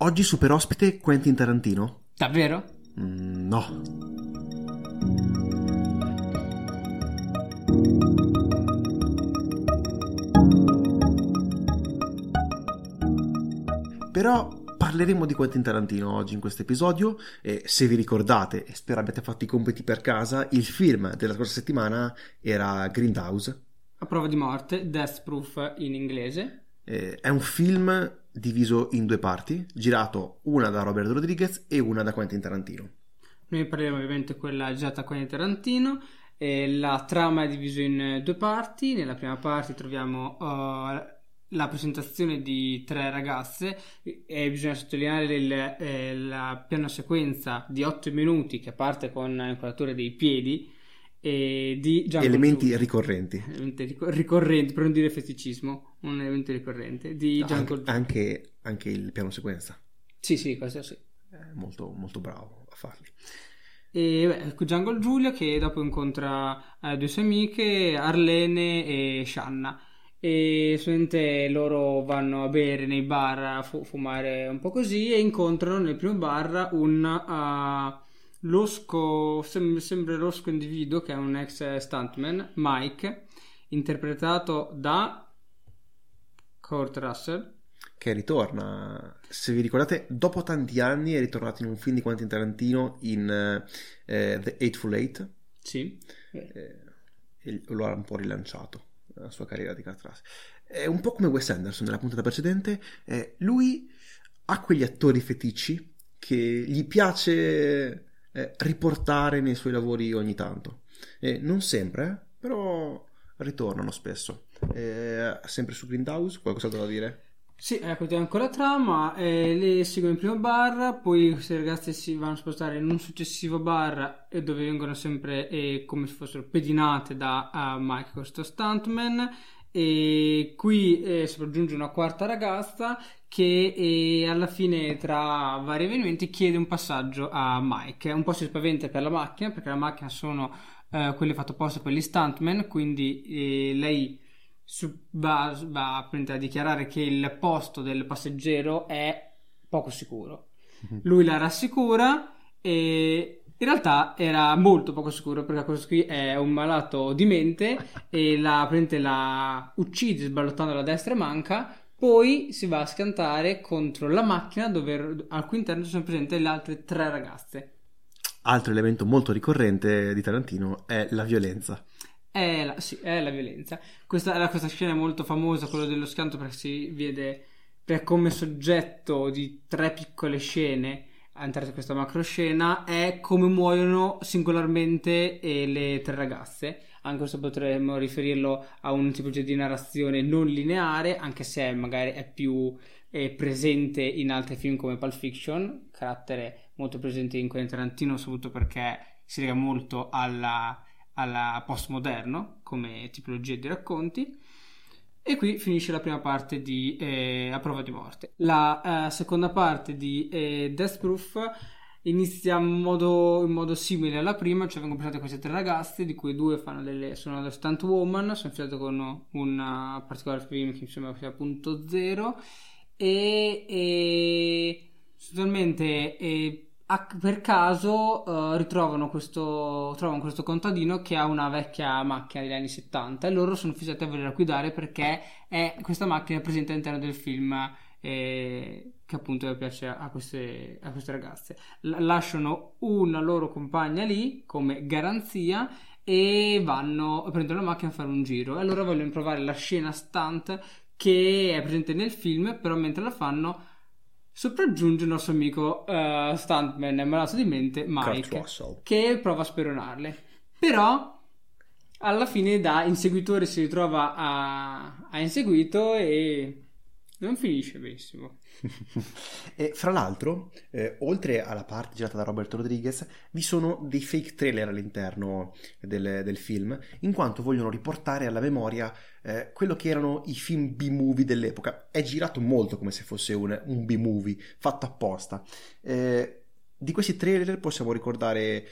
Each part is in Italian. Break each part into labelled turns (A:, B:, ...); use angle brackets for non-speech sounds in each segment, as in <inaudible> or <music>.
A: Oggi super ospite Quentin Tarantino?
B: Davvero?
A: Mm, no. Però parleremo di Quentin Tarantino oggi in questo episodio e se vi ricordate, e spero abbiate fatto i compiti per casa, il film della scorsa settimana era Grindhouse.
B: A prova di morte, Death Proof in inglese.
A: Eh, è un film diviso in due parti, girato una da Robert Rodriguez e una da Quentin Tarantino.
B: Noi parleremo ovviamente di quella girata da Quentin Tarantino. La trama è divisa in due parti. Nella prima parte troviamo uh, la presentazione di tre ragazze e bisogna sottolineare il, eh, la piano sequenza di 8 minuti che parte con l'inquadratura dei piedi e di
A: elementi ricorrenti
B: elementi ricorrenti per non dire feticismo un elemento ricorrente di
A: Django anche, anche, anche, il piano sequenza.
B: Sì sì questo sì.
A: È molto, molto bravo a farli.
B: E beh, Jungle Giulia che dopo incontra eh, due sue amiche Arlene e Shanna. E solamente loro vanno a bere nei bar a fu- fumare un po' così e incontrano nel primo bar un uh, losco sem- sembra losco individuo che è un ex stuntman Mike interpretato da Kurt Russell
A: che ritorna se vi ricordate dopo tanti anni è ritornato in un film di Quentin Tarantino in eh, The Eightful Eight
B: sì
A: eh, e lo ha un po' rilanciato la sua carriera di Catras. È un po' come Wes Anderson nella puntata precedente, eh, lui ha quegli attori feticci che gli piace eh, riportare nei suoi lavori ogni tanto. Eh, non sempre, eh, però ritornano spesso. Eh, sempre su Grindhouse, qualcosa da dire?
B: Sì, ecco, ti ancora la trama, eh, le seguono il primo bar, poi queste ragazze si vanno a spostare in un successivo bar eh, dove vengono sempre eh, come se fossero pedinate da uh, Mike, questo stuntman, e qui eh, si raggiunge una quarta ragazza che eh, alla fine tra vari avvenimenti chiede un passaggio a Mike, un po' si spaventa per la macchina perché la macchina sono eh, quelle fatte apposta per gli stuntman, quindi eh, lei su, va, va a dichiarare che il posto del passeggero è poco sicuro. Mhm. Lui la rassicura e in realtà era molto poco sicuro perché questo qui è un malato di mente <laughs> e la, la uccide sballottando a destra e manca. Poi si va a scantare contro la macchina dove al cui interno sono presenti le altre tre ragazze.
A: Altro elemento molto ricorrente di Tarantino è la violenza.
B: È la, sì, è la violenza. Questa, questa scena molto famosa, quello dello scanto, perché si vede per come soggetto di tre piccole scene di questa macro scena è come muoiono singolarmente eh, le tre ragazze. Anche questo potremmo riferirlo a un tipo di narrazione non lineare, anche se magari è più eh, presente in altri film come Pulp Fiction, carattere molto presente in Quentin Tarantino, soprattutto perché si lega molto alla alla postmoderno come tipologia di racconti. E qui finisce la prima parte di eh, A prova di morte. La eh, seconda parte di eh, Death Proof inizia in modo, in modo, simile alla prima, cioè vengono presentate queste tre ragazze, di cui due delle, sono le stunt woman, sono fiate con un particolare film che mi sembra sia appunto zero, e, e sostanzialmente per caso uh, ritrovano questo, trovano questo contadino che ha una vecchia macchina degli anni 70 e loro sono fissati a volerla guidare perché è, questa macchina è presente all'interno del film eh, che appunto piace a queste, a queste ragazze. L- lasciano una loro compagna lì come garanzia e vanno, prendono la macchina a fare un giro e allora vogliono provare la scena stunt che è presente nel film però mentre la fanno sopraggiunge il nostro amico uh, stuntman malato di mente Mike che prova a speronarle però alla fine da inseguitore si ritrova a, a inseguito e non finisce benissimo. <laughs>
A: e fra l'altro, eh, oltre alla parte girata da Robert Rodriguez, vi sono dei fake trailer all'interno del, del film, in quanto vogliono riportare alla memoria eh, quello che erano i film B-movie dell'epoca. È girato molto come se fosse un, un B-movie, fatto apposta. Eh, di questi trailer possiamo ricordare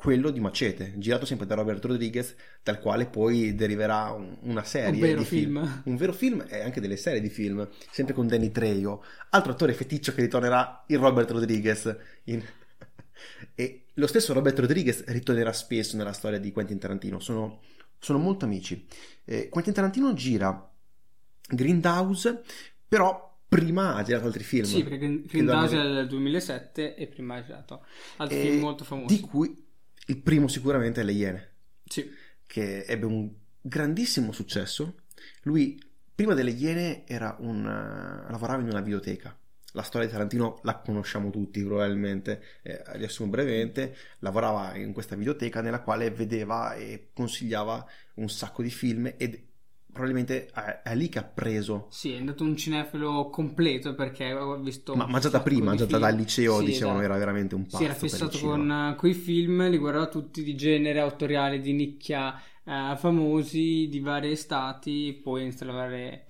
A: quello di Macete, girato sempre da Robert Rodriguez, dal quale poi deriverà un- una serie
B: Un vero
A: di
B: film.
A: Un vero film e anche delle serie di film, sempre con Danny Trejo, altro attore feticcio che ritornerà in Robert Rodriguez. in- <laughs> E lo stesso Robert Rodriguez ritornerà spesso nella storia di Quentin Tarantino, sono, sono molto amici. Eh, Quentin Tarantino gira Grindhouse, però prima ha girato altri film.
B: Sì, perché Grindhouse è del 2007 e prima ha girato altri
A: e
B: film molto famosi.
A: Di cui il primo sicuramente è Le Iene,
B: Sì,
A: che ebbe un grandissimo successo. Lui, prima delle Iene, era un, eh, lavorava in una videoteca. La storia di Tarantino la conosciamo tutti probabilmente, eh, riassumo brevemente, lavorava in questa videoteca nella quale vedeva e consigliava un sacco di film ed probabilmente è, è lì che ha preso
B: sì, è andato un cinefilo completo perché ho visto
A: Ma, ma già da prima, già
B: film.
A: dal liceo,
B: Sì,
A: dicevano,
B: esatto.
A: era veramente un pazzo
B: Si era
A: per
B: fissato con eh, quei film, li guardava tutti di genere, autoriali di nicchia, eh, famosi di vari stati, poi inizia a lavorare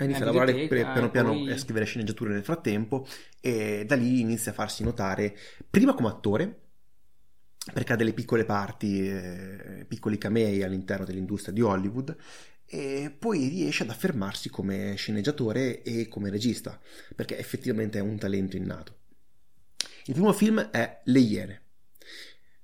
A: inizia a
B: La
A: lavorare
B: biblioteca,
A: pe- piano piano
B: poi-
A: a scrivere sceneggiature nel frattempo e da lì inizia a farsi notare prima come attore perché ha delle piccole parti, eh, piccoli camei all'interno dell'industria di Hollywood e poi riesce ad affermarsi come sceneggiatore e come regista perché effettivamente è un talento innato. Il primo film è Le Iene.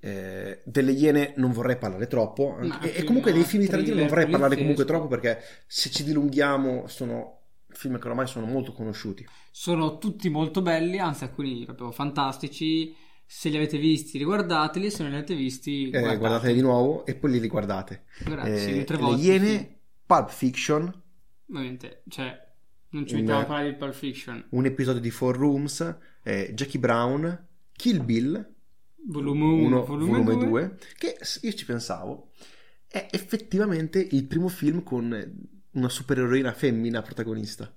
A: Eh, delle Iene non vorrei parlare troppo anche- e, e comunque dei film di Tarantino non vorrei parlare comunque troppo perché se ci dilunghiamo sono film che ormai sono molto conosciuti.
B: Sono tutti molto belli, anzi alcuni proprio fantastici. Se li avete visti, riguardateli. Se non li avete visti,
A: Eh,
B: guardateli.
A: di nuovo e poi li riguardate.
B: Guardate, sì,
A: Eh,
B: tre
A: Le Iene,
B: sì.
A: Pulp Fiction,
B: Ovviamente, cioè, non ci mettiamo a parlare di Pulp Fiction.
A: un episodio di Four Rooms, eh, Jackie Brown, Kill Bill,
B: Volume 1,
A: 1,
B: volume,
A: volume
B: 2.
A: 2, che io ci pensavo, è effettivamente il primo film con una supereroina femmina protagonista.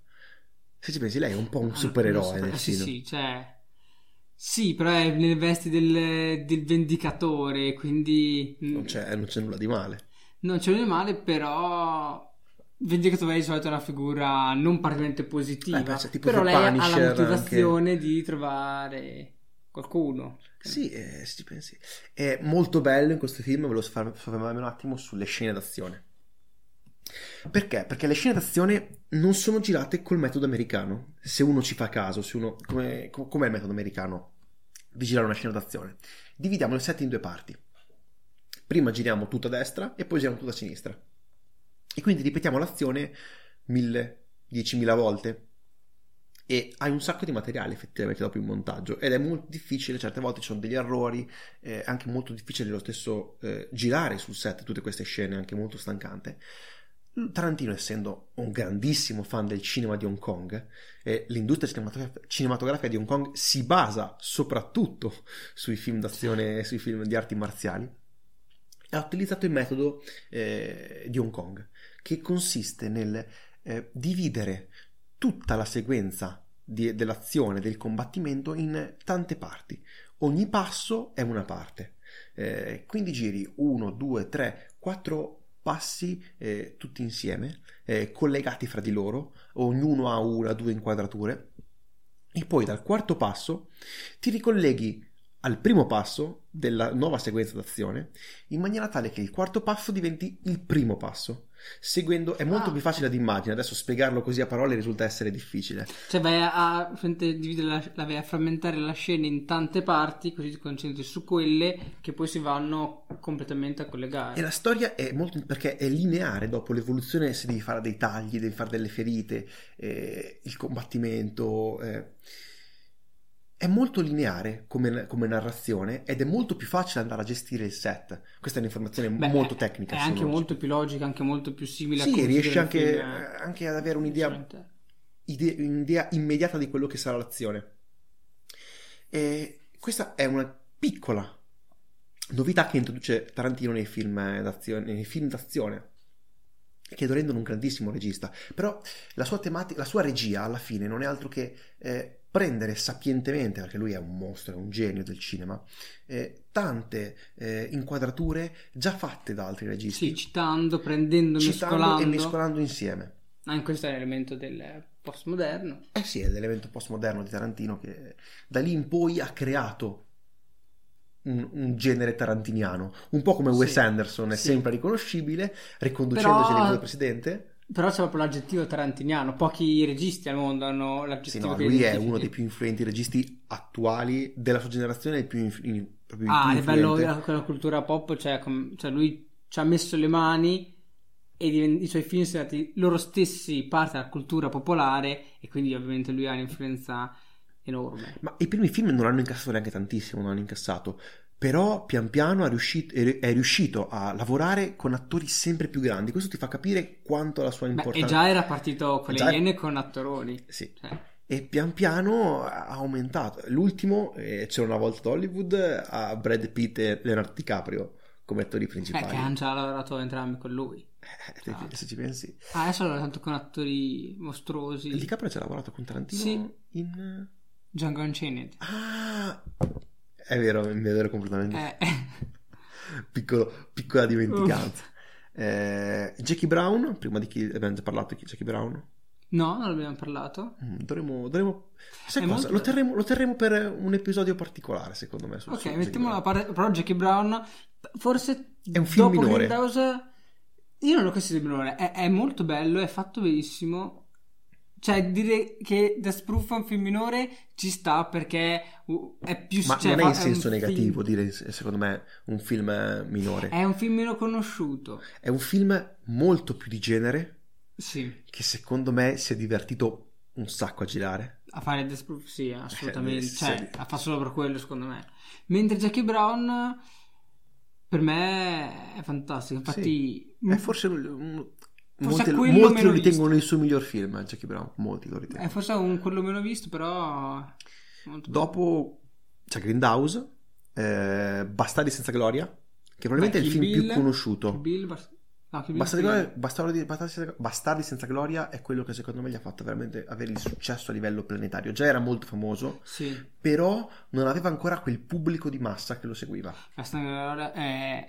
A: Se ci pensi, lei è un po' un
B: Ah,
A: supereroe
B: eh,
A: film.
B: Sì, sì, cioè... Sì, però è nelle vesti del, del vendicatore, quindi... mm,
A: Non c'è, non c'è nulla di male.
B: Non c'è nulla di male, però... Vendicatore di solito è una figura non particolarmente positiva,
A: Eh, beh, tipo
B: però lei ha
A: Punisher
B: la motivazione di trovare qualcuno.
A: Sì, eh, se ci pensi. È molto bello in questo film, ve lo soffer- soffermarmi un attimo sulle scene d'azione. Perché? Perché le scene d'azione non sono girate col metodo americano. Se uno ci fa caso, se uno, come, com- com'è il metodo americano di girare una scena d'azione? Dividiamo il set in due parti. Prima giriamo tutto a destra e poi giriamo tutto a sinistra. E quindi ripetiamo l'azione mille, diecimila volte. E hai un sacco di materiale effettivamente dopo il montaggio ed è molto difficile, certe volte ci sono degli errori, è anche molto difficile lo stesso eh, girare sul set tutte queste scene, anche molto stancante. Tarantino, essendo un grandissimo fan del cinema di Hong Kong, e l'industria cinematograf- cinematografica di Hong Kong si basa soprattutto sui film d'azione e sui film di arti marziali, ha utilizzato il metodo eh, di Hong Kong, che consiste nel eh, dividere tutta la sequenza di- dell'azione, del combattimento in tante parti. Ogni passo è una parte. Eh, quindi giri 1, 2, 3, 4 passi eh, tutti insieme, eh, collegati fra di loro, ognuno ha una, due inquadrature, e poi dal quarto passo ti ricolleghi al primo passo della nuova sequenza d'azione in maniera tale che il quarto passo diventi il primo passo. Seguendo è molto
B: Ah.
A: più facile ad immaginare, adesso spiegarlo così a parole risulta essere difficile.
B: Cioè vai a, a dividere la, la vai a frammentare la scena in tante parti, così ti concentri su quelle che poi si vanno completamente a collegare.
A: E la storia è molto perché è lineare dopo l'evoluzione, se devi fare dei tagli, devi fare delle ferite, eh, il combattimento. eh, è molto lineare come, come narrazione ed è molto più facile andare a gestire il set. Questa è un'informazione
B: Beh,
A: molto tecnica.
B: È anche
A: uno-
B: molto più logica, anche molto più simile a
A: Sì,
B: si
A: riesci anche, eh, anche ad avere un'idea
B: Assolutamente.
A: ide- un'idea immediata di quello che sarà l'azione. E questa è una piccola novità che introduce Tarantino nei film d'azione, nei film d'azione che lo rendono un grandissimo regista. Però la sua, tematica, la sua regia alla fine non è altro che eh, prendere sapientemente, perché lui è un mostro, è un genio del cinema, eh, tante eh, inquadrature già fatte da altri registi,
B: Sì, citando, prendendo,
A: citando
B: mescolando.
A: e mescolando insieme.
B: Anche questo è un elemento del postmoderno.
A: Eh sì, è l'elemento postmoderno di Tarantino che da lì in poi ha creato un, un genere tarantiniano, un po' come Wes
B: Sì,
A: Anderson è
B: sì.
A: sempre riconoscibile, riconducendosi
B: Però-
A: del precedente.
B: Però c'è proprio l'aggettivo tarantiniano. Pochi registi al mondo hanno
A: Sì,
B: l'aggettivo
A: no,
B: che
A: lui è uno dei più influenti registi attuali della sua generazione, il più, in- proprio il
B: Ah,
A: più
B: è bello la cultura pop, cioè, com- cioè lui ci ha messo le mani e i suoi film sono stati loro stessi parte della cultura popolare e quindi ovviamente lui ha un'influenza enorme.
A: Ma i primi film non hanno incassato neanche tantissimo, non hanno incassato. Però pian piano è riuscito, è riuscito a lavorare con attori sempre più grandi. Questo ti fa capire quanto la sua importanza.
B: e già era partito con le Iene con attoroni.
A: Sì.
B: Cioè,
A: E pian piano ha aumentato. L'ultimo, eh, c'era una volta ad Hollywood, a Brad Pitt e Leonardo DiCaprio come attori
B: eh,
A: principali.
B: che hanno già lavorato entrambi con lui.
A: Eh,
B: l'altro.
A: se ci pensi.
B: Ah, adesso lavora tanto con attori mostruosi.
A: Il DiCaprio ci ha lavorato con Tarantino
B: Sì.
A: in...
B: Django Unchained.
A: Ah! È vero, mi vedo completamente.
B: Eh, <laughs>
A: Piccolo- piccola dimenticanza. Eh, Jackie Brown, prima di chi abbiamo già parlato di Jackie Brown.
B: no, non abbiamo parlato.
A: Mm, Dovremmo, dovremmo- sai cosa?
B: molto
A: Lo terremo, lo terremo per un episodio particolare, secondo me. su-
B: Ok,
A: su
B: mettiamolo a parte. Però Jackie Brown, forse
A: È un film
B: dopo
A: minore.
B: Grindhouse, io non lo considero minore. È, è molto bello, è fatto benissimo. Cioè, dire che Death Proof è un film minore ci sta perché è più
A: Ma
B: cioè,
A: non è in senso
B: un
A: negativo
B: film-
A: dire, secondo me, un film eh, minore.
B: È un film meno conosciuto.
A: È un film molto più di genere
B: Sì,
A: che secondo me si è divertito un sacco a girare.
B: a fare Death Proof, sì, assolutamente.
A: Eh,
B: Cioè,
A: sì.
B: la fa solo per quello, secondo me. Mentre Jackie Brown, per me, è fantastico. Infatti,
A: È forse un- molti, molti lo ritengono il suo miglior film, eh, Jackie Brown. Molti lo ritengono.
B: è forse un quello meno visto, però... molto.
A: Dopo c'è Grindhouse, eh, Bastardi senza gloria, che probabilmente
B: Beh,
A: è il film più
B: Bill,
A: conosciuto.
B: Kill Bill, Bas- no, Bill
A: Bastardi. Gloria- Bastardi- Bastardi senza, Bastardi senza gloria è quello che secondo me gli ha fatto veramente avere il successo a livello planetario. Già era molto famoso,
B: Sì,
A: però non aveva ancora quel pubblico di massa che lo seguiva.
B: la storia è,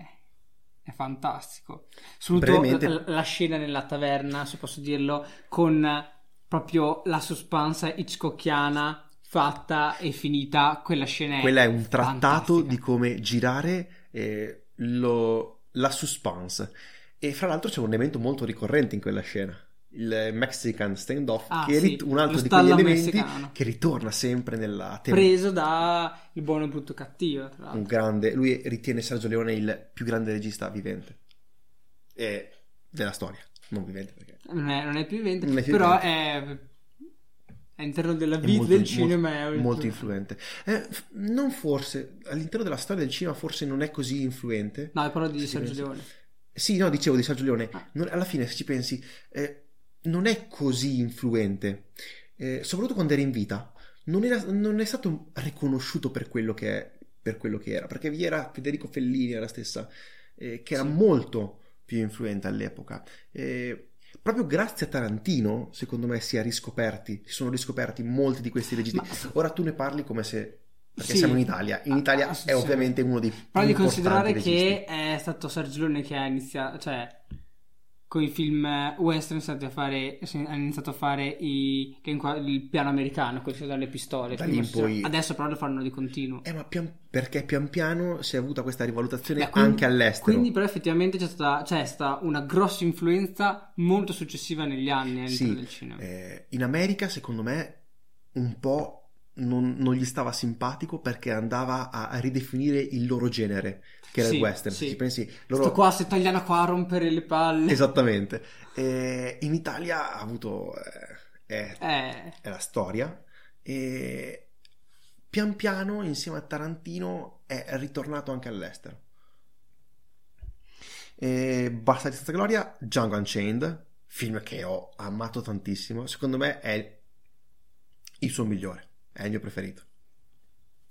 B: è fantastico. Soprattutto
A: Brevemente-
B: la, la scena nella taverna, se posso dirlo, con proprio la suspense hitchcockiana fatta e finita. Quella scena è
A: Quella è un trattato
B: fantastica.
A: di come girare eh, lo- la suspense. E fra l'altro c'è un elemento molto ricorrente in quella scena. Il Mexican standoff,
B: Ah,
A: che è
B: sì,
A: un altro di quegli elementi
B: messicano.
A: che ritorna sempre nella tema.
B: preso da il buono brutto cattivo, tra l'altro.
A: un grande, lui ritiene Sergio Leone il più grande regista vivente e della storia, non vivente perché
B: Non è, non è più vivente,
A: Non è più
B: però
A: vivente.
B: è, all'interno della vita
A: molto,
B: del cinema. è
A: molto, molto influente. Eh, non forse, all'interno della storia del cinema forse non è così influente.
B: No, parlo di Sergio
A: penso.
B: Leone.
A: Sì, no, dicevo di Sergio Leone.
B: Ah.
A: Non- alla fine, se ci pensi, eh, non è così influente, Eh, soprattutto quando era in vita. Non, era- non è stato riconosciuto per quello che è, per quello che era, perché vi era Federico Fellini, era la stessa, eh, che era
B: Sì.
A: molto più influente all'epoca. Eh, proprio grazie a Tarantino, secondo me, si è riscoperti, si sono riscoperti molti di questi registi.
B: Ma-
A: Ora tu ne parli come se... Perché
B: Sì.
A: siamo in Italia. In
B: Ah,
A: Italia è
B: assolutamente.
A: ovviamente uno dei più
B: Però di considerare
A: registi.
B: che è stato Sergio Leone che ha iniziato, cioè con i film western stati a fare, ha iniziato a fare i, il piano americano, quelli che dalle pistole.
A: Da
B: si-
A: poi-
B: Adesso però lo fanno di continuo.
A: Eh, ma pian- perché pian piano si è avuta questa rivalutazione
B: Beh, quindi-
A: anche all'estero.
B: Quindi però effettivamente c'è stata, c'è stata una grossa influenza molto successiva negli anni all'interno
A: Sì,
B: del cinema.
A: eh, in America, secondo me, un po' non, non gli stava simpatico perché andava a, a ridefinire il loro genere, che era
B: Sì,
A: il western.
B: sì.
A: Ci pensi,
B: Sto
A: loro...
B: qua, se tagliano qua a rompere le palle.
A: Esattamente. Eh, in Italia ha avuto... eh, è,
B: Eh,
A: è la storia e pian piano, insieme a Tarantino, è ritornato anche all'estero. E Bastardi senza gloria, Django Unchained, film che ho amato tantissimo. Secondo me è il suo migliore, è il mio preferito.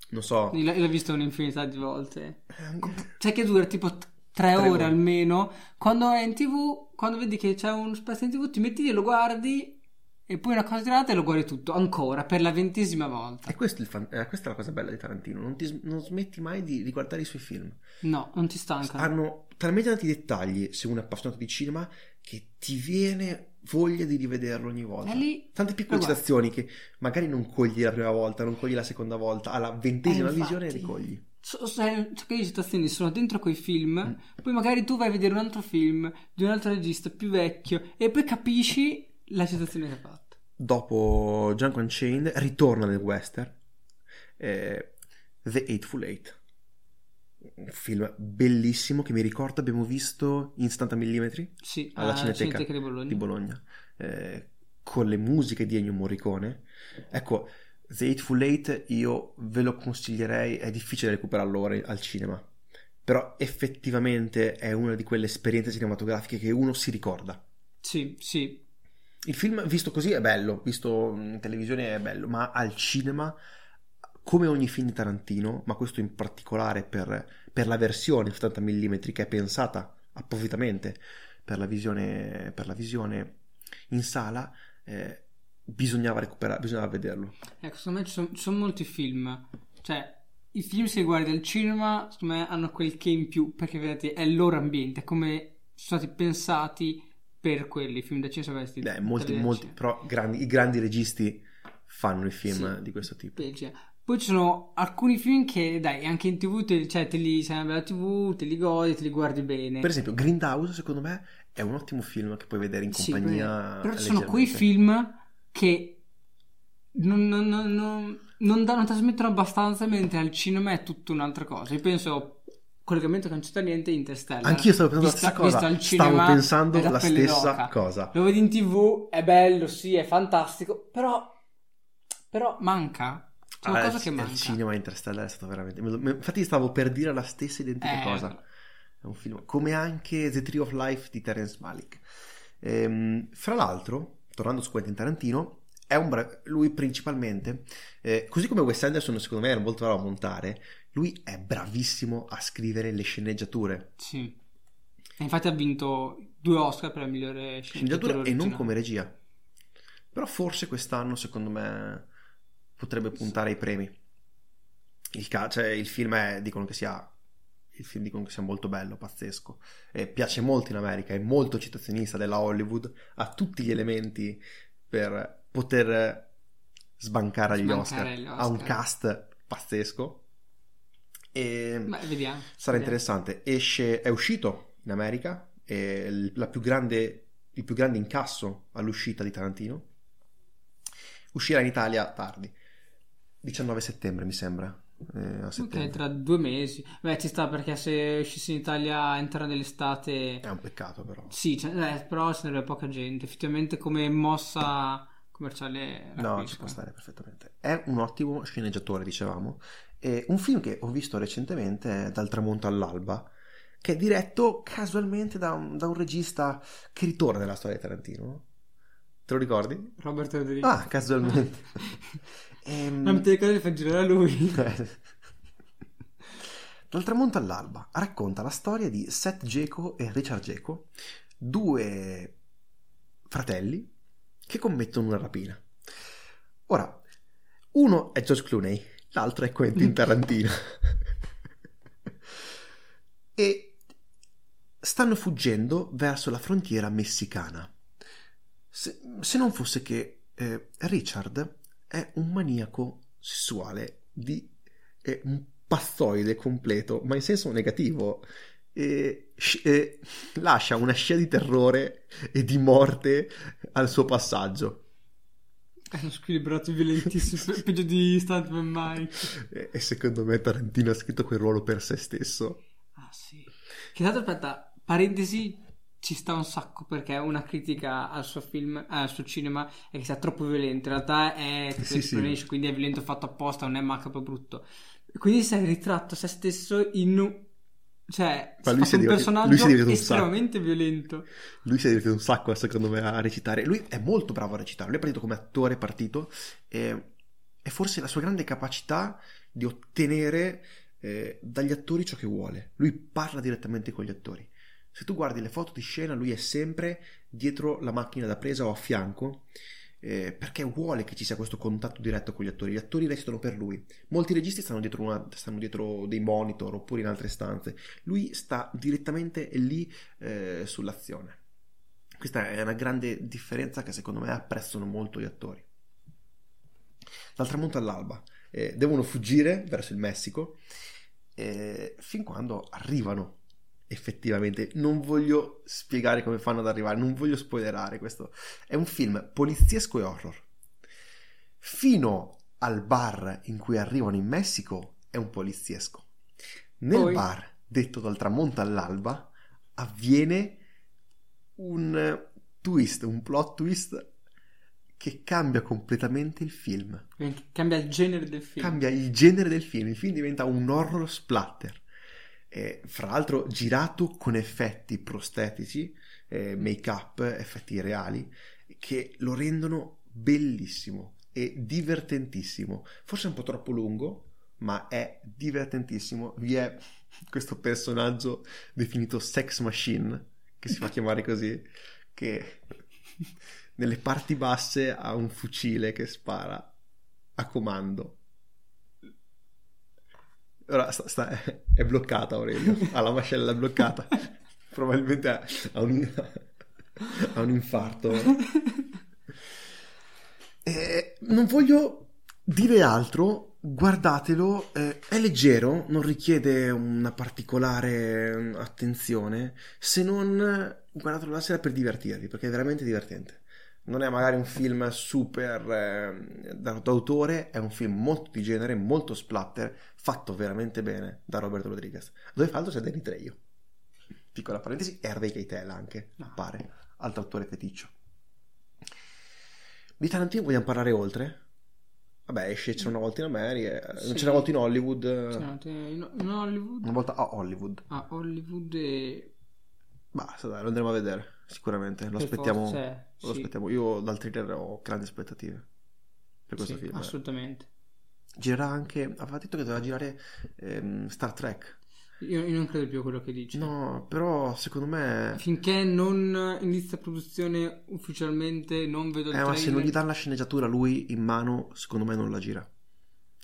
A: Non so,
B: io l'ho visto un'infinità di volte.
A: eh,
B: Sai che dura tipo t- tre ore
A: ore.
B: almeno. Quando è in tv, quando vedi che c'è un spazio in tv, ti metti lì, lo guardi e poi una cosa tirata e lo guardi tutto ancora per la ventesima volta.
A: e questo è il fan- eh, questa è la cosa bella di Tarantino, non, ti non smetti mai di riguardare i suoi film.
B: No, non ti stanca.
A: hanno talmente tanti dettagli se uno è appassionato di cinema che ti viene voglia di rivederlo ogni volta.
B: Lì
A: Tante piccole citazioni che magari non cogli la prima volta, non cogli la seconda volta, alla ventesima
B: Eh, infatti.
A: visione ricogli.
B: so, so che le citazioni sono dentro quei film,
A: Mm.
B: poi magari tu vai a vedere un altro film di un altro regista più vecchio e poi capisci la citazione che ha fatto.
A: Dopo Django Unchained ritorna nel western eh, The Eightful Eight. Un film bellissimo che mi ricordo abbiamo visto in 70 mm
B: Sì,
A: alla
B: alla
A: Cineteca,
B: di Bologna.
A: di Bologna eh, con le musiche di Ennio Morricone. Ecco, The Eightful Eight io ve lo consiglierei, è difficile recuperarlo ora al cinema, però effettivamente è una di quelle esperienze cinematografiche che uno si ricorda.
B: Sì, sì,
A: Il film visto così è bello, visto in televisione è bello, ma al cinema, come ogni film di Tarantino, ma questo in particolare per, per la versione 70 mm che è pensata appositamente per la visione, per la visione in sala, eh, bisognava recuperare, bisognava vederlo.
B: Ecco, secondo me ci sono, ci sono molti film. Cioè, i film se li guardi al cinema, secondo me hanno quel che in più, perché vedete, è il loro ambiente, è come sono stati pensati per quelli. I film da cinema sono questi.
A: Beh, molti, molti, però grandi- i grandi registi fanno i film
B: Sì.
A: di questo tipo.
B: Il cinema. Poi ci sono alcuni film che, dai, anche in tv, te, cioè, te li sai alla tv, te li godi, te li guardi bene.
A: Per esempio, Grindhouse, secondo me, è un ottimo film che puoi vedere in
B: Sì,
A: compagnia.
B: però- però ci sono quei film che non, non, non, non, non danno, trasmettono abbastanza, mentre al cinema è tutta un'altra cosa. Io penso, collegamento che non c'entra niente, Interstellar.
A: Anch'io stavo pensando
B: Vista-
A: la stessa cosa. Stavo pensando la stessa
B: d'oca.
A: cosa.
B: Lo vedi in tv, è bello, sì, è fantastico, però, però manca. C'è una
A: Ah,
B: cosa
A: il-
B: che
A: il
B: manca.
A: cinema Interstellar è stato veramente. Infatti, stavo per dire la stessa identica
B: Eh,
A: cosa. È un film come anche The Tree of Life di Terence Malick. Ehm, fra l'altro, tornando su Quentin Tarantino, è un bra- lui principalmente, eh, così come Wes Anderson, secondo me, era molto bravo a montare, lui è bravissimo a scrivere le sceneggiature.
B: Sì. E infatti ha vinto due Oscar per la migliore
A: Sceneggiatura
B: sceneggiatura
A: e non come regia. Però forse quest'anno, secondo me, potrebbe puntare ai premi. Il, ca- cioè, il film è, dicono che sia il film dicono che sia molto bello, pazzesco. E piace molto in America, è molto citazionista della Hollywood, ha tutti gli elementi per poter sbancare agli Oscar.
B: agli
A: Ha un
B: Oscar.
A: cast pazzesco. E
B: Beh, vediamo.
A: sarà
B: Vediamo.
A: interessante. Esce, è uscito in America, è più grande, il più grande incasso all'uscita di Tarantino. Uscirà in Italia tardi, 19 settembre mi sembra. eh, a settembre.
B: Ok, tra due mesi. Beh, ci sta perché se uscisse in Italia all'interno dell'estate...
A: È un peccato però.
B: Sì, cioè, eh, però ce n'era poca gente. Effettivamente come mossa commerciale...
A: No,
B: capisco.
A: ci può stare perfettamente. È un ottimo sceneggiatore, dicevamo. E un film che ho visto recentemente è Dal tramonto all'alba, che è diretto casualmente da un, da un regista che ritorna nella storia di Tarantino. no? Te lo ricordi?
B: Robert Rodriguez.
A: Ah, casualmente. <laughs> Ehm,
B: Non ti ricordi di far girare a lui? <laughs>
A: Dal tramonto all'alba racconta la storia di Seth Geco e Richard Geco, due fratelli che commettono una rapina. Ora, uno è George Clooney, l'altro è Quentin <laughs> Tarantino. <laughs> e stanno fuggendo verso la frontiera messicana. Se, se non fosse che eh, Richard è un maniaco sessuale di è un pazzoide completo, ma in senso negativo. E, e lascia una scia di terrore e di morte al suo passaggio.
B: È uno squilibrato violentissimo, pe- <laughs> peggio di Stuntman Mike.
A: E, e secondo me Tarantino ha scritto quel ruolo per se stesso.
B: Ah sì. Che tanto aspetta, parentesi, ci sta un sacco perché una critica al suo film, al suo cinema è che sia troppo violento. In realtà è
A: Sì, sì.
B: quindi è violento fatto apposta, non è macabro brutto. Quindi sei ritratto se stesso in un... Cioè,
A: Ma
B: si
A: lui
B: è
A: si è
B: un
A: divertito- lui si è
B: personaggio
A: divertito un
B: estremamente violento.
A: Lui si è divertito un sacco, secondo me, a recitare. Lui è molto bravo a recitare. Lui è partito come attore, è partito. E, e forse la sua grande capacità di ottenere eh, dagli attori ciò che vuole. Lui parla direttamente con gli attori. Se tu guardi le foto di scena, lui è sempre dietro la macchina da presa o a fianco. eh, perché vuole che ci sia questo contatto diretto con gli attori. Gli attori recitano per lui. Molti registi stanno dietro, una- stanno dietro dei monitor oppure in altre stanze. Lui sta direttamente lì eh, sull'azione. Questa è una grande differenza che secondo me apprezzano molto gli attori. Dal tramonto all'alba eh, devono fuggire verso il Messico eh, fin quando arrivano effettivamente. Non voglio spiegare come fanno ad arrivare, non voglio spoilerare questo. È un film poliziesco e horror. Fino al bar in cui arrivano in Messico è un poliziesco. Nel
B: Poi?
A: bar, detto dal tramonto all'alba, avviene un twist, un plot twist che cambia completamente il film.
B: Cambia il genere del film.
A: Cambia il genere del film, il film diventa un horror splatter. Eh, fra l'altro girato con effetti prostetici, eh, make-up, effetti reali, che lo rendono bellissimo e divertentissimo. Forse un po' troppo lungo, ma è divertentissimo. Vi è questo personaggio definito Sex Machine, che si fa chiamare <laughs> così, che nelle parti basse ha un fucile che spara a comando. Ora sta- sta- <laughs> è bloccata Aurelio, ha la mascella bloccata. <laughs> Probabilmente ha, ha un, ha un infarto. <laughs> Eh, non voglio dire altro, guardatelo, eh, è leggero, non richiede una particolare mm, attenzione, se non eh, guardatelo la sera per divertirvi, perché è veramente divertente. Non è magari un film super eh, da- d'autore, è un film molto di genere, molto splatter, fatto veramente bene da Robert Rodriguez, dove fra l'altro c'è Danny Trejo. Piccola parentesi, e Harvey Keitel anche, appare, altro attore feticcio. Di Tarantino vogliamo parlare oltre? Vabbè, esce C'era una volta in America,
B: Sì.
A: c'era una volta in Hollywood,
B: no, in, in Hollywood.
A: una volta a Hollywood.
B: A Hollywood e...
A: Basta, dai, lo andremo a vedere, sicuramente. Lo
B: per
A: aspettiamo,
B: forza,
A: lo
B: sì.
A: aspettiamo. Io dal thriller ho grandi aspettative per questo
B: Sì,
A: film.
B: assolutamente.
A: Girerà anche, aveva detto che doveva girare ehm, Star Trek.
B: Io, io non credo più a quello che dici.
A: No, però secondo me...
B: Finché non inizia produzione ufficialmente, non vedo il
A: Eh, ma se non
B: trailer.
A: gli danno la sceneggiatura lui in mano, secondo me non la gira.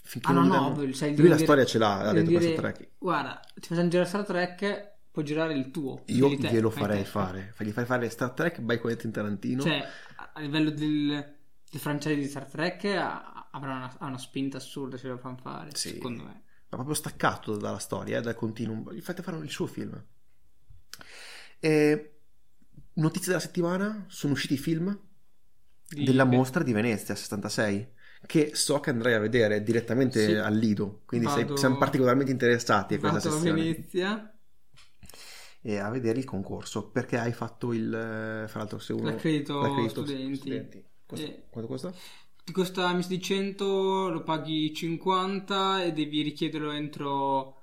A: Finché
B: Ah,
A: non
B: no, no,
A: danno-
B: cioè,
A: Lui la
B: dire-
A: storia ce l'ha, ha detto per
B: dire,
A: Star Trek.
B: Guarda, ti facciamo girare Star Trek, puoi girare il tuo.
A: Io
B: te,
A: glielo farei fare. Gli farei fare Star Trek by Quentin Tarantino.
B: Cioè, a a livello del, del franchise di Star Trek avrà una, una spinta assurda se lo fanno fare,
A: Sì.
B: secondo me.
A: ma proprio staccato dalla storia, eh, dal continuum. Gli fate fare il suo film. E, notizie della settimana: sono usciti i film
B: Di-
A: della mostra di Venezia 66. Che so che andrai a vedere direttamente
B: Sì.
A: al Lido. Quindi sei-
B: Vado-
A: siamo particolarmente interessati a questa
B: Vado a
A: sessione.
B: Venezia,
A: E a vedere il concorso. Perché hai fatto il. eh, Fra l'altro, se uno.
B: L'accredito
A: l'accredito
B: studenti.
A: Costa-
B: Eh.
A: Quanto costa?
B: ti costa mese di 100, lo paghi 50 e devi richiederlo entro,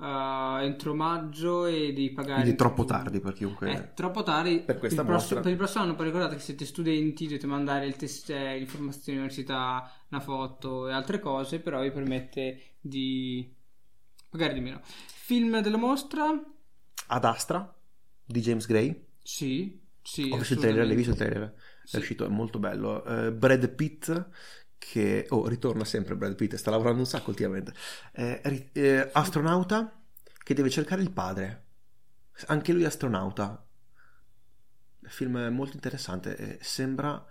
B: eh, entro maggio e devi pagare...
A: Quindi
B: entro
A: troppo
B: giugno.
A: tardi per chiunque.
B: È troppo tardi
A: Per questa
B: il prossimo, per il prossimo anno. Poi ricordate che siete studenti, dovete mandare il test, eh, informazioni all'università, una foto e altre cose, però vi permette di pagare di meno. Film della mostra?
A: Ad Astra di James Gray.
B: Sì, sì.
A: Ho visto il trailer, l'hai visto il trailer?
B: Sì.
A: È uscito, è molto bello. Eh, Brad Pitt, che oh, ritorna sempre Brad Pitt, sta lavorando un sacco ultimamente. Eh, ri- eh, astronauta che deve cercare il padre. Anche lui è astronauta. Il film è molto interessante. eh, sembra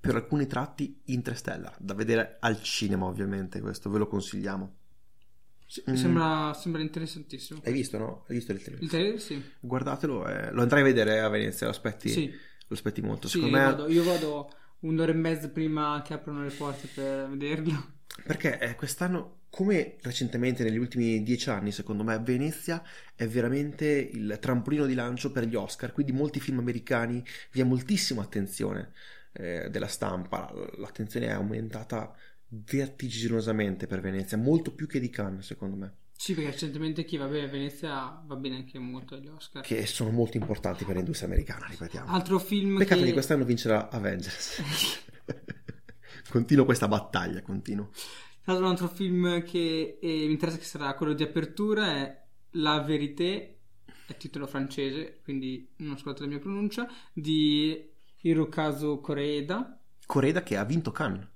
A: per alcuni tratti Interstellar. Da vedere al cinema, ovviamente. Questo ve lo consigliamo.
B: Sì,
A: Mm.
B: sembra, sembra interessantissimo.
A: Hai visto, no? Hai visto il trailer?
B: Il trailer sì.
A: Guardatelo, eh, lo andrai a vedere a Venezia. Lo aspetti,
B: Sì,
A: lo aspetti molto.
B: sì,
A: Secondo
B: io,
A: me.
B: vado, io vado un'ora e mezza prima che aprono le porte per vederlo.
A: Perché eh, quest'anno, come recentemente negli ultimi dieci anni, secondo me, Venezia è veramente il trampolino di lancio per gli Oscar. Quindi molti film americani vi è moltissima attenzione eh, della stampa. L'attenzione è aumentata vertiginosamente per Venezia, molto più che di Cannes, secondo me,
B: Sì, perché recentemente chi va bene a Venezia va bene anche molto agli Oscar.
A: che sono molto importanti per l'industria americana, ripetiamo.
B: Altro film
A: Peccato
B: che...
A: che quest'anno vincerà Avengers. <laughs> continuo questa battaglia, continuo.
B: Tra l'altro un altro film che eh, mi interessa che sarà quello di apertura è La Vérité, è titolo francese, quindi non ascoltate la mia pronuncia, di Hirokazu Koreeda,
A: Coreda che ha vinto Cannes.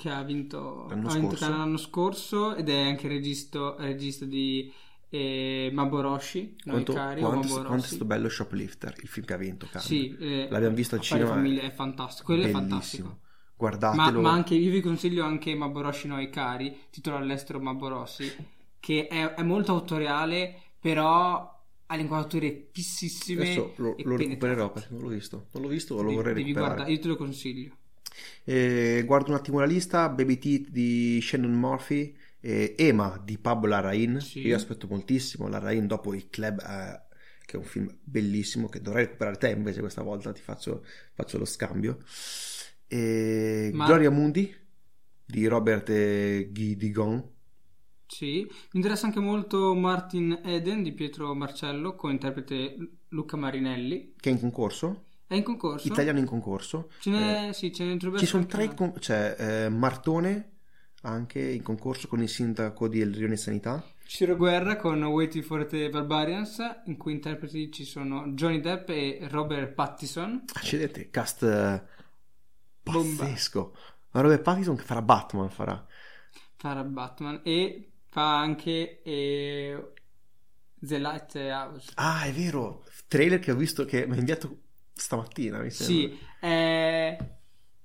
B: Che ha vinto
A: L'anno
B: ha vinto
A: scorso.
B: L'anno scorso ed è anche regista, regista di eh, Maboroshi,
A: Quanto,
B: cari,
A: quanto,
B: o
A: quanto è
B: Maboroshi.
A: stato bello Shoplifter, il film che ha vinto Cannes.
B: Sì, eh,
A: L'abbiamo visto al cinema.
B: Famiglia è fantastico, quello è
A: bellissimo.
B: fantastico. Ma,
A: Guardatelo.
B: ma anche io vi consiglio anche Maboroshi Noi Cari, titolo all'estero Maboroshi, che è, è molto autoriale, però ha le inquadrature fississime.
A: Adesso lo, lo recupererò perché non l'ho visto. Non l'ho visto o lo
B: Devi-
A: vorrei
B: devi
A: recuperare.
B: guardare, io te lo consiglio.
A: Eh, guardo un attimo la lista: Baby Teeth di Shannon Murphy, eh, Emma di Pablo Larraín.
B: Sì.
A: Io aspetto moltissimo. Larraín dopo il club, eh, che è un film bellissimo. Che dovrei recuperare te invece questa volta. Ti faccio, faccio lo scambio.
B: Ma-
A: Gloria Mundi di Robert eh, Guy Digon.
B: Sì, mi interessa anche molto Martin Eden di Pietro Marcello con interprete Luca Marinelli.
A: Che è in concorso,
B: È in concorso?
A: italiano in concorso.
B: Ce n'è, sì, ce n'è
A: Eh, ci sono tre, con- c'è eh, Martone anche in concorso con il sindaco di El Rione Sanità.
B: Ciro Guerra con Waiting for the Barbarians, in cui interpreti ci sono Johnny Depp e Robert Pattison.
A: Accidenti, cast eh,
B: Bomba.
A: pazzesco. Ma Robert Pattinson che farà Batman, farà.
B: Farà Batman e fa anche eh, The Lighthouse.
A: Ah, è vero, trailer che ho visto che mi ha inviato stamattina, mi sembra.
B: Sì, eh,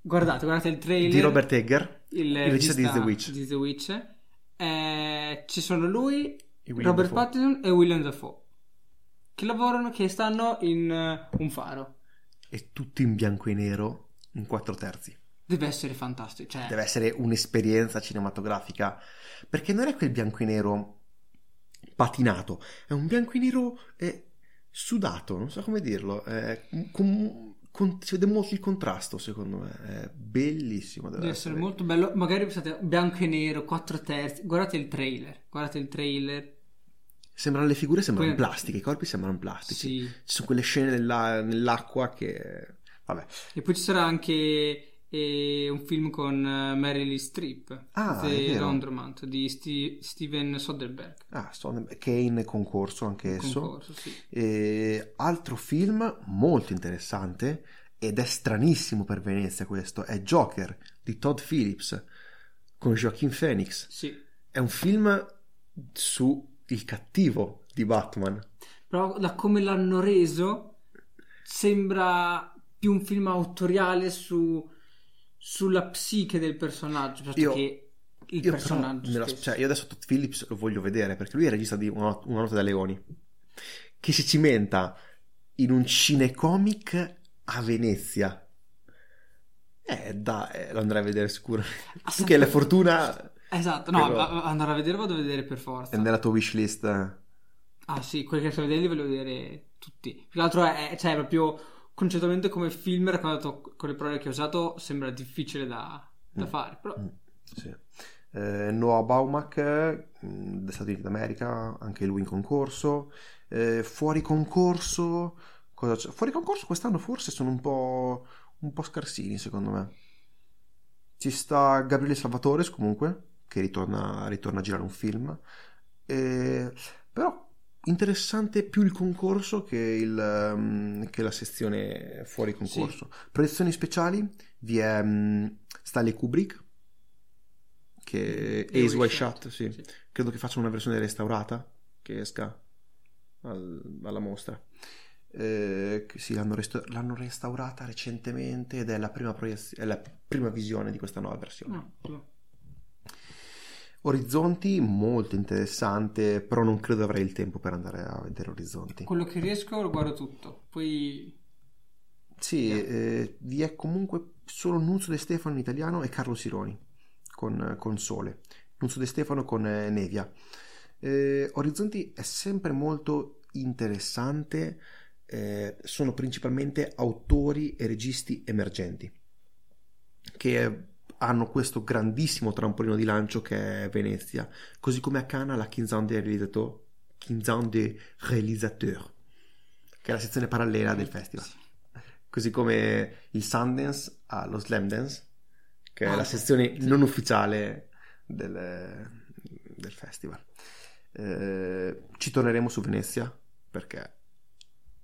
B: guardate, guardate il trailer.
A: Di Robert Egger,
B: il,
A: il regista di The Witch.
B: di The Witch. Eh, ci sono lui, Robert
A: Dafoe.
B: Pattinson e William Dafoe che lavorano, che stanno in eh, un faro.
A: E tutto in bianco e nero in quattro terzi.
B: Deve essere fantastico. Cioè,
A: Deve essere un'esperienza cinematografica. Perché non è quel bianco e nero patinato, è un bianco e nero eh, sudato, non so come dirlo. eh, con- con- si vede molto il contrasto, secondo me. È bellissimo. Deve,
B: deve essere molto bello. Magari pensate bianco e nero, 4 terzi. Guardate il trailer. Guardate il trailer.
A: Sembrano le figure, sembrano
B: Poi-
A: plastiche, i corpi sembrano plastici.
B: Sì.
A: Ci sono quelle scene nella- nell'acqua che. Vabbè.
B: E poi ci sarà anche eh, un film con eh, Meryl Streep.
A: Ah,
B: The. Laundromat di Sti- Steven Soderbergh.
A: Ah, che è in concorso anche esso.
B: Concorso, sì.
A: E altro film molto interessante ed è stranissimo per Venezia questo è Joker di Todd Phillips con Joaquin Phoenix.
B: Sì.
A: È un film su il cattivo di Batman.
B: Però da come l'hanno reso sembra più un film autoriale su, sulla psiche del personaggio piuttosto
A: Io-
B: che il
A: Io, però
B: personaggio
A: lo- cioè, io adesso Todd Phillips lo voglio vedere perché lui è il regista di Una, Una notte da leoni che si cimenta in un cinecomic a Venezia. Eh, dai, eh, lo andrei a vedere sicuro.
B: Ah,
A: Tu che la fortuna
B: Esatto, no, a- andare a vedere vado a vedere per forza.
A: è nella tua wishlist.
B: Ah sì, quelli che sto vedendo li voglio vedere tutti. Più che altro è, cioè, proprio concettualmente come film raccontato con le parole che ho usato sembra difficile da, da
A: Mm.
B: fare, però
A: Mm, sì. Eh, Noah Baumack mh, degli Stati Uniti d'America, anche lui in concorso. Eh, fuori concorso, cosa c'è? Fuori concorso quest'anno forse sono un po', un po' scarsini secondo me. Ci sta Gabriele Salvatore comunque, che ritorna, ritorna a girare un film. Eh, però interessante più il concorso che, il, ehm, che la sezione fuori concorso. Proiezioni speciali vi è mh, Stanley Kubrick che Ace
B: Wide Shut,
A: Shut, sì.
B: sì.
A: credo che faccia una versione restaurata che esca al- alla mostra Eh, sì, l'hanno, resto- l'hanno restaurata recentemente ed è la prima, proiez- è la prima visione di questa nuova versione
B: no, no.
A: Orizzonti molto interessante però non credo avrei il tempo per andare a vedere Orizzonti
B: quello che riesco lo guardo tutto. Poi
A: Sì, eh, vi è comunque solo Nunzio De Stefano in italiano e Carlo Sironi con, con Sole. Nunzio De Stefano con eh, Nevia. Eh, Orizzonti è sempre molto interessante, eh, sono principalmente autori e registi emergenti che hanno questo grandissimo trampolino di lancio che è Venezia, così come a Cannes la Quinzaine des Réalisateurs, Quinzaine des Réalisateurs, che è la sezione parallela del festival così come il Sundance ha lo Slam Dance, che è
B: Ah,
A: la
B: sì,
A: sezione non ufficiale del, del festival. Eh, ci torneremo su Venezia perché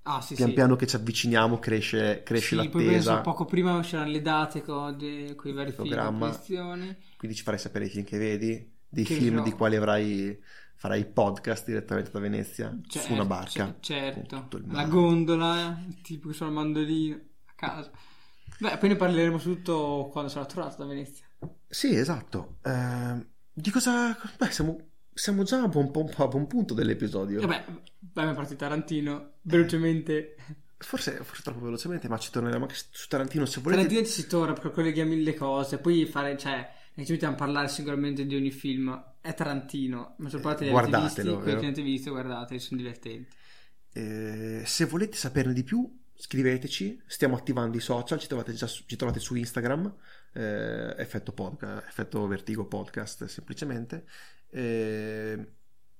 B: Ah, sì,
A: pian
B: sì.
A: piano che ci avviciniamo cresce, cresce
B: Sì, poi penso
A: l'attesa,
B: poco prima usciranno le date con, de- con i vari film
A: Programma.
B: questione.
A: quindi ci farai sapere i film che vedi, dei
B: Che
A: film
B: no.
A: di quali avrai, farai podcast direttamente da Venezia
B: Certo,
A: su una barca.
B: cer- certo. La gondola, il tipo che suona il mandolino a casa. Beh, poi ne parleremo tutto quando sarà tornato da Venezia.
A: Sì, esatto. Eh, di cosa... Beh, siamo siamo già a buon, a buon punto dell'episodio.
B: Vabbè, abbiamo partito Tarantino, velocemente.
A: Forse, forse troppo velocemente, ma ci torneremo anche su Tarantino. Se volete,
B: Tarantino ci si torna perché colleghi mille cose, poi fare, cioè, ci mettiamo a parlare singolarmente di ogni film. È Tarantino, ma soprattutto li avete visti,
A: Guardatelo,
B: quelli che avete visto, guardateli, sono divertenti.
A: Eh, se volete saperne di più, scriveteci. Stiamo attivando i social. Ci trovate, già su, ci trovate su Instagram. eh, effetto, podcast, effetto Vertigo Podcast, semplicemente. Eh,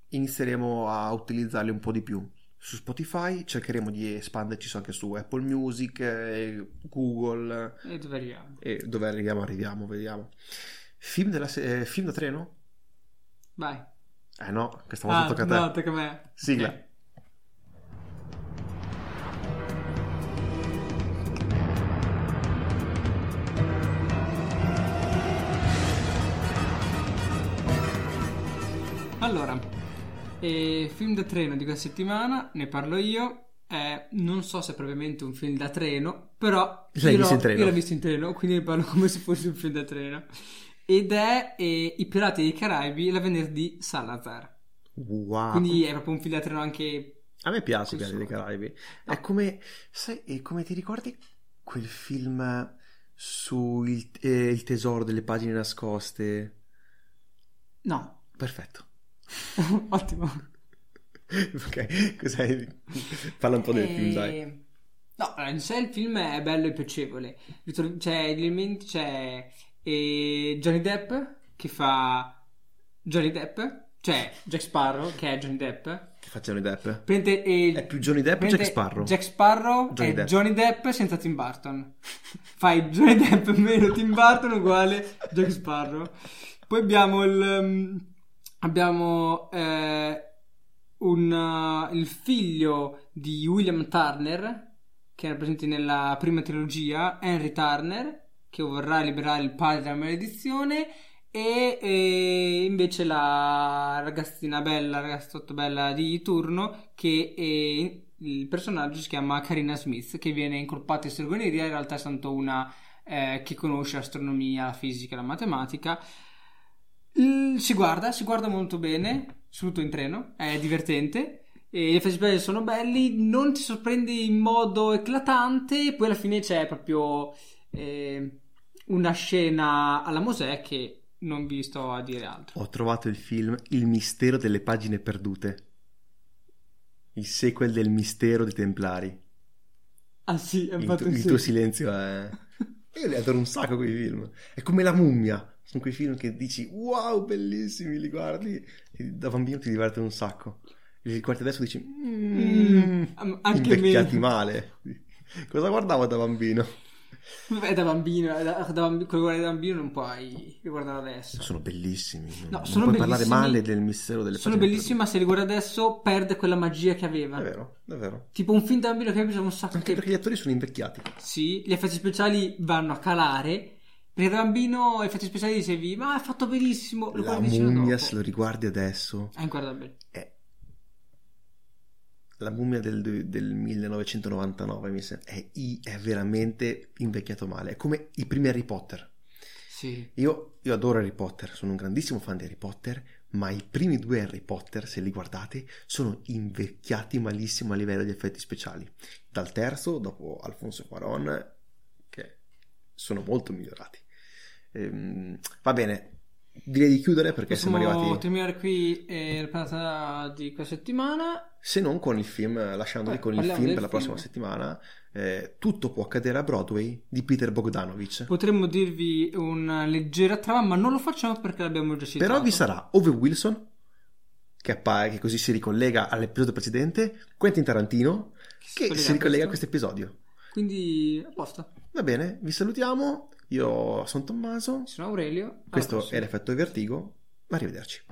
A: inizieremo a utilizzarli un po' di più. Su Spotify cercheremo di espanderci anche su Apple Music, eh, Google
B: E dove arriviamo?
A: e dove arriviamo arriviamo, vediamo. Film, della se- eh, film da treno?
B: Vai.
A: Eh no, questa volta
B: Ah,
A: tocca a te.
B: no, tocca a me.
A: Sigla.
B: Ok. Allora, eh, film da treno di questa settimana, ne parlo io. Eh, non so se è propriamente un film da treno, però
A: L'hai
B: io
A: visto
B: l'ho-
A: in treno?
B: io l'ho visto in treno, quindi ne parlo <laughs> come se fosse un film da treno. Ed è eh, I Pirati dei Caraibi, la venerdì Salazar.
A: Wow.
B: Quindi è proprio un film da treno anche
A: A me piace Piani dei Caraibi. È come, sai, come ti ricordi quel film su il, eh, il tesoro delle pagine nascoste?
B: No,
A: Perfetto. <laughs>
B: ottimo.
A: ok, cos'hai? Parla un po' del film, dai.
B: Eh, No, in sé il film è bello e piacevole. C'è c'è eh, Johnny Depp che fa Johnny Depp, cioè Jack Sparrow che è Johnny Depp.
A: Che fa Johnny Depp?
B: Prende, eh,
A: È più Johnny Depp o Jack Sparrow?
B: Jack Sparrow
A: Johnny
B: è
A: Depp.
B: Johnny Depp senza Tim Burton. Fai Johnny Depp meno Tim Burton uguale Jack Sparrow. Poi abbiamo il um, abbiamo eh, un, uh, il figlio di William Turner che era presente nella prima trilogia, Henry Turner, che vorrà liberare il padre dalla maledizione e, e invece la ragazzina bella, ragazzotto bella di turno che è- il personaggio si chiama Karina Smith che viene incolpata in stregoneria in realtà è soltanto una eh, che conosce l'astronomia, la fisica, la matematica si guarda, si guarda molto bene, soprattutto in treno, è divertente. E gli effetti speciali sono belli, non ti sorprende in modo eclatante. Poi alla fine c'è proprio eh, una scena alla Mosè che non vi sto a dire altro.
A: Ho trovato il film Il mistero delle pagine perdute. Il sequel del mistero dei Templari.
B: Ah sì, è
A: Il, tu- il tuo silenzio è... <laughs> Io li adoro un sacco quei film. È come La mummia. Sono quei film che dici wow, bellissimi, li guardi da bambino ti diverte un sacco. Li guardi adesso e dici
B: Mm,
A: mmm,
B: anche
A: invecchiati
B: meno.
A: male. Cosa guardavo da bambino?
B: Vabbè, da bambino, da, da bambi- quello che guardi da bambino non puoi riguardarlo adesso.
A: Sono bellissimi. Non,
B: No,
A: non
B: sono
A: puoi parlare male del mistero delle
B: Sono
A: pagine
B: bellissimi, ma se li guardi adesso perde quella magia che aveva.
A: È vero, è vero.
B: Tipo un film da bambino che ha bisogno un sacco
A: Anche
B: che
A: perché gli attori sono invecchiati.
B: Sì, gli effetti speciali vanno a calare. Perché da bambino effetti speciali dicevi, ma è fatto benissimo. Lo
A: La mummia, se lo riguardi adesso,
B: È inguardabile.
A: è la mummia del, del 1999 mi sembra, è, è veramente invecchiato male. È come i primi Harry Potter.
B: Sì.
A: Io, io adoro Harry Potter, sono un grandissimo fan di Harry Potter, ma i primi due Harry Potter, se li guardate, sono invecchiati malissimo a livello di effetti speciali. Dal terzo, dopo Alfonso Cuarón, che sono molto migliorati. Ehm, va bene, direi di chiudere perché
B: Possiamo
A: siamo arrivati...
B: terminare qui eh, la puntata di questa settimana.
A: Se non con il film, lasciandoli
B: Eh,
A: con il film per la prossima settimana, eh, Tutto può accadere a Broadway di Peter Bogdanovich.
B: Potremmo dirvi una leggera trama, ma non lo facciamo perché l'abbiamo già citato.
A: Però vi sarà Ove Wilson, che appare, che così si ricollega all'episodio precedente, Quentin Tarantino, che si
B: a
A: ricollega a
B: questo.
A: episodio.
B: Quindi, a posto.
A: Va bene, vi salutiamo. Io sono Tommaso.
B: Sono Aurelio.
A: Questo è l'effetto Vertigo. Arrivederci.